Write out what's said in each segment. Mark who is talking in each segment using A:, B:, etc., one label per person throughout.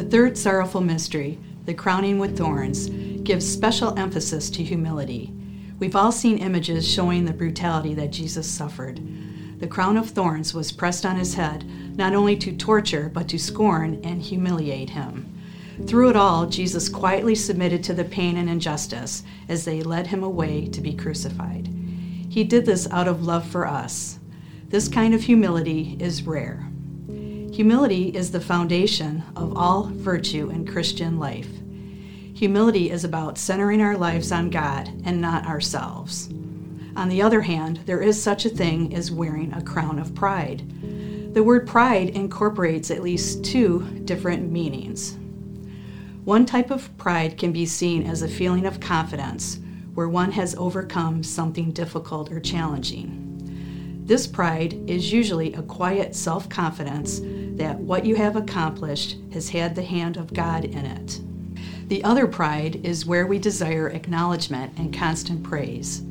A: The third sorrowful mystery, the crowning with thorns, gives special emphasis to humility. We've all seen images showing the brutality that Jesus suffered. The crown of thorns was pressed on his head, not only to torture, but to scorn and humiliate him. Through it all, Jesus quietly submitted to the pain and injustice as they led him away to be crucified. He did this out of love for us. This kind of humility is rare. Humility is the foundation of all virtue in Christian life. Humility is about centering our lives on God and not ourselves. On the other hand, there is such a thing as wearing a crown of pride. The word pride incorporates at least two different meanings. One type of pride can be seen as a feeling of confidence where one has overcome something difficult or challenging. This pride is usually a quiet self confidence that what you have accomplished has had the hand of God in it. The other pride is where we desire acknowledgement and constant praise.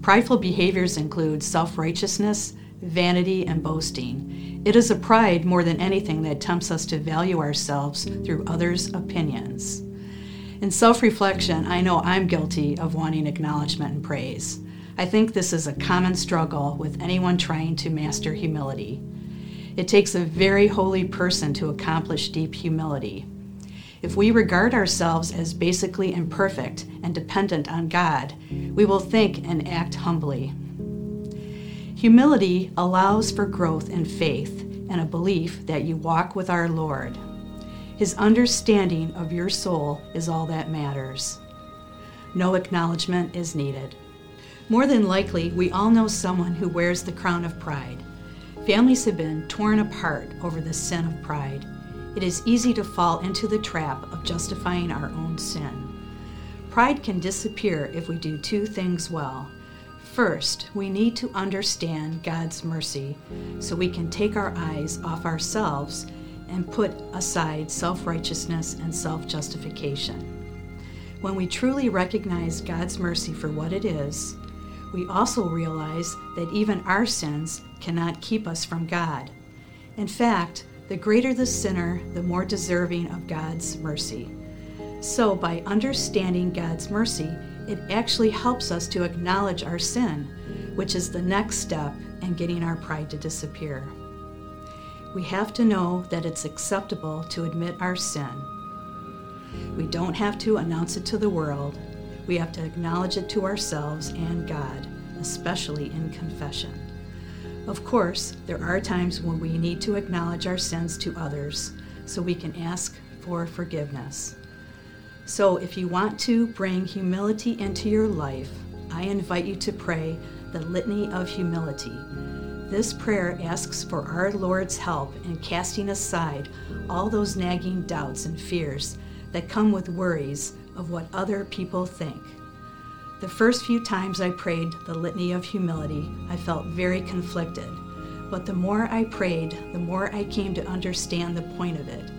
A: Prideful behaviors include self righteousness, vanity, and boasting. It is a pride more than anything that tempts us to value ourselves through others' opinions. In self reflection, I know I'm guilty of wanting acknowledgement and praise. I think this is a common struggle with anyone trying to master humility. It takes a very holy person to accomplish deep humility. If we regard ourselves as basically imperfect and dependent on God, we will think and act humbly. Humility allows for growth in faith and a belief that you walk with our Lord. His understanding of your soul is all that matters. No acknowledgement is needed. More than likely, we all know someone who wears the crown of pride. Families have been torn apart over the sin of pride. It is easy to fall into the trap of justifying our own sin. Pride can disappear if we do two things well. First, we need to understand God's mercy so we can take our eyes off ourselves and put aside self righteousness and self justification. When we truly recognize God's mercy for what it is, we also realize that even our sins cannot keep us from God. In fact, the greater the sinner, the more deserving of God's mercy. So, by understanding God's mercy, it actually helps us to acknowledge our sin, which is the next step in getting our pride to disappear. We have to know that it's acceptable to admit our sin. We don't have to announce it to the world, we have to acknowledge it to ourselves and God, especially in confession. Of course, there are times when we need to acknowledge our sins to others so we can ask for forgiveness. So, if you want to bring humility into your life, I invite you to pray the Litany of Humility. This prayer asks for our Lord's help in casting aside all those nagging doubts and fears that come with worries of what other people think. The first few times I prayed the Litany of Humility, I felt very conflicted. But the more I prayed, the more I came to understand the point of it.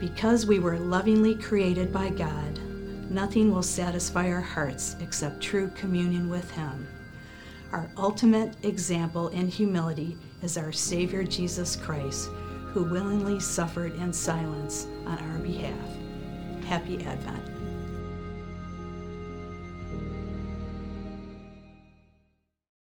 A: Because we were lovingly created by God, nothing will satisfy our hearts except true communion with Him. Our ultimate example in humility is our Savior Jesus Christ, who willingly suffered in silence on our behalf. Happy Advent.